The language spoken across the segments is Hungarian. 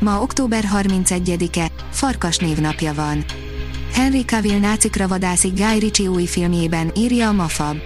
Ma október 31-e, Farkas névnapja van. Henry Cavill nácikra vadászik Guy Ritchie új filmjében, írja a Mafab.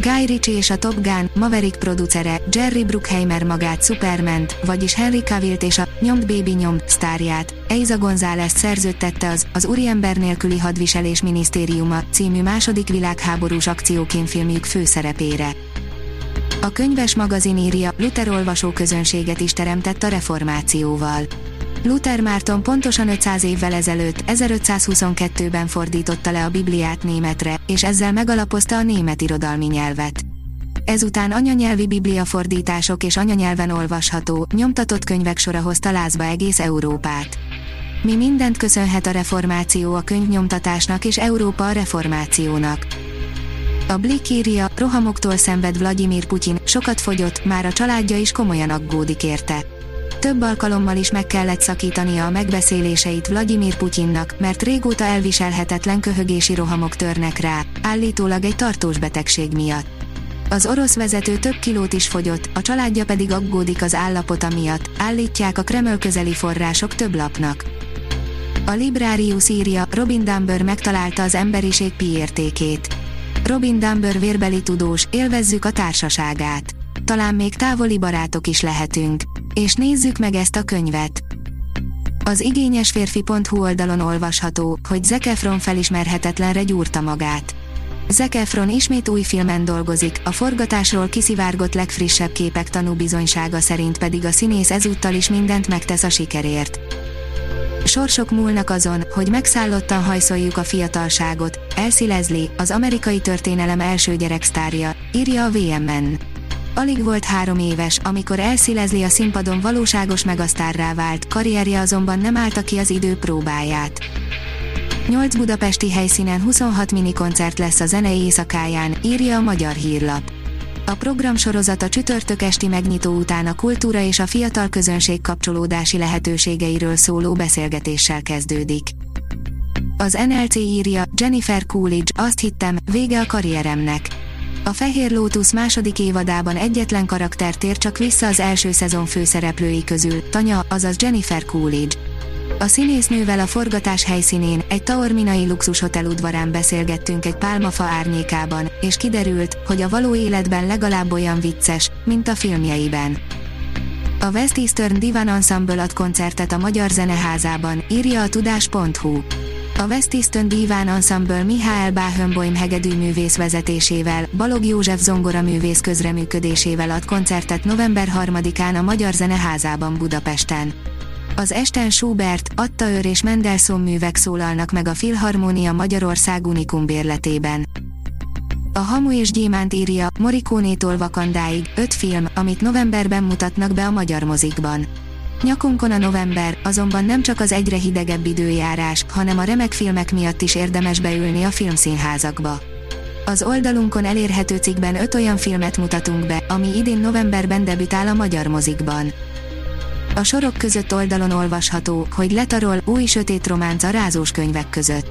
Guy Ritchie és a Top Gun, Maverick producere, Jerry Bruckheimer magát superman vagyis Henry Cavill-t és a Nyomt Baby Nyom sztárját, Eiza González szerződtette az Az Úriember nélküli hadviselés minisztériuma című második világháborús akciókémfilmjük főszerepére. A könyves magazin írja, Luther olvasó közönséget is teremtett a reformációval. Luther Márton pontosan 500 évvel ezelőtt, 1522-ben fordította le a Bibliát németre, és ezzel megalapozta a német irodalmi nyelvet. Ezután anyanyelvi bibliafordítások és anyanyelven olvasható, nyomtatott könyvek sora hozta lázba egész Európát. Mi mindent köszönhet a reformáció a könyvnyomtatásnak és Európa a reformációnak. A Blick írja, rohamoktól szenved Vladimir Putyin, sokat fogyott, már a családja is komolyan aggódik érte több alkalommal is meg kellett szakítania a megbeszéléseit Vladimir Putyinnak, mert régóta elviselhetetlen köhögési rohamok törnek rá, állítólag egy tartós betegség miatt. Az orosz vezető több kilót is fogyott, a családja pedig aggódik az állapota miatt, állítják a Kreml közeli források több lapnak. A Librarius írja, Robin Dumber megtalálta az emberiség pi értékét. Robin Dumber vérbeli tudós, élvezzük a társaságát. Talán még távoli barátok is lehetünk. És nézzük meg ezt a könyvet. Az igényesférfi.hu oldalon olvasható, hogy Zac Efron felismerhetetlenre gyúrta magát. Zac Efron ismét új filmen dolgozik, a forgatásról kiszivárgott legfrissebb képek tanúbizonysága szerint pedig a színész ezúttal is mindent megtesz a sikerért. Sorsok múlnak azon, hogy megszállottan hajszoljuk a fiatalságot, Elsie Leslie, az amerikai történelem első gyereksztárja, írja a VMN. Alig volt három éves, amikor elszilezli a színpadon valóságos megasztárrá vált, karrierje azonban nem állta ki az idő próbáját. 8 budapesti helyszínen 26 minikoncert lesz a zenei éjszakáján, írja a Magyar Hírlap. A program sorozata csütörtök esti megnyitó után a kultúra és a fiatal közönség kapcsolódási lehetőségeiről szóló beszélgetéssel kezdődik. Az NLC írja, Jennifer Coolidge, azt hittem, vége a karrieremnek a Fehér Lótusz második évadában egyetlen karakter tér csak vissza az első szezon főszereplői közül, Tanya, azaz Jennifer Coolidge. A színésznővel a forgatás helyszínén, egy taorminai luxushotel udvarán beszélgettünk egy pálmafa árnyékában, és kiderült, hogy a való életben legalább olyan vicces, mint a filmjeiben. A West Eastern Divan Ensemble ad koncertet a Magyar Zeneházában, írja a tudás.hu. A West Eastern Diván Ensemble Mihály Báhönboim hegedűművész vezetésével, Balog József zongoraművész közreműködésével ad koncertet november 3-án a Magyar Zeneházában Budapesten. Az esten Schubert, Attaör és Mendelssohn művek szólalnak meg a Filharmónia Magyarország Unikum bérletében. A Hamu és Gyémánt írja, Morikónétól Vakandáig, öt film, amit novemberben mutatnak be a magyar mozikban. Nyakunkon a november, azonban nem csak az egyre hidegebb időjárás, hanem a remek filmek miatt is érdemes beülni a filmszínházakba. Az oldalunkon elérhető cikkben öt olyan filmet mutatunk be, ami idén novemberben debütál a magyar mozikban. A sorok között oldalon olvasható, hogy letarol új sötét románc a rázós könyvek között.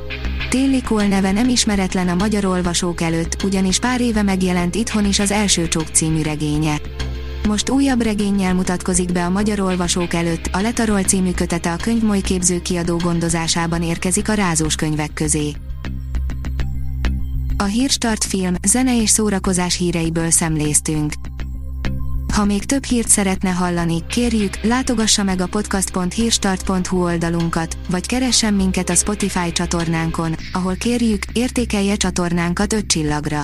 Téli Kól neve nem ismeretlen a magyar olvasók előtt, ugyanis pár éve megjelent itthon is az első csók című regénye. Most újabb regényel mutatkozik be a magyar olvasók előtt, a Letarol című kötete a könyvmoly képző kiadó gondozásában érkezik a rázós könyvek közé. A Hírstart film, zene és szórakozás híreiből szemléztünk. Ha még több hírt szeretne hallani, kérjük, látogassa meg a podcast.hírstart.hu oldalunkat, vagy keressen minket a Spotify csatornánkon, ahol kérjük, értékelje csatornánkat 5 csillagra.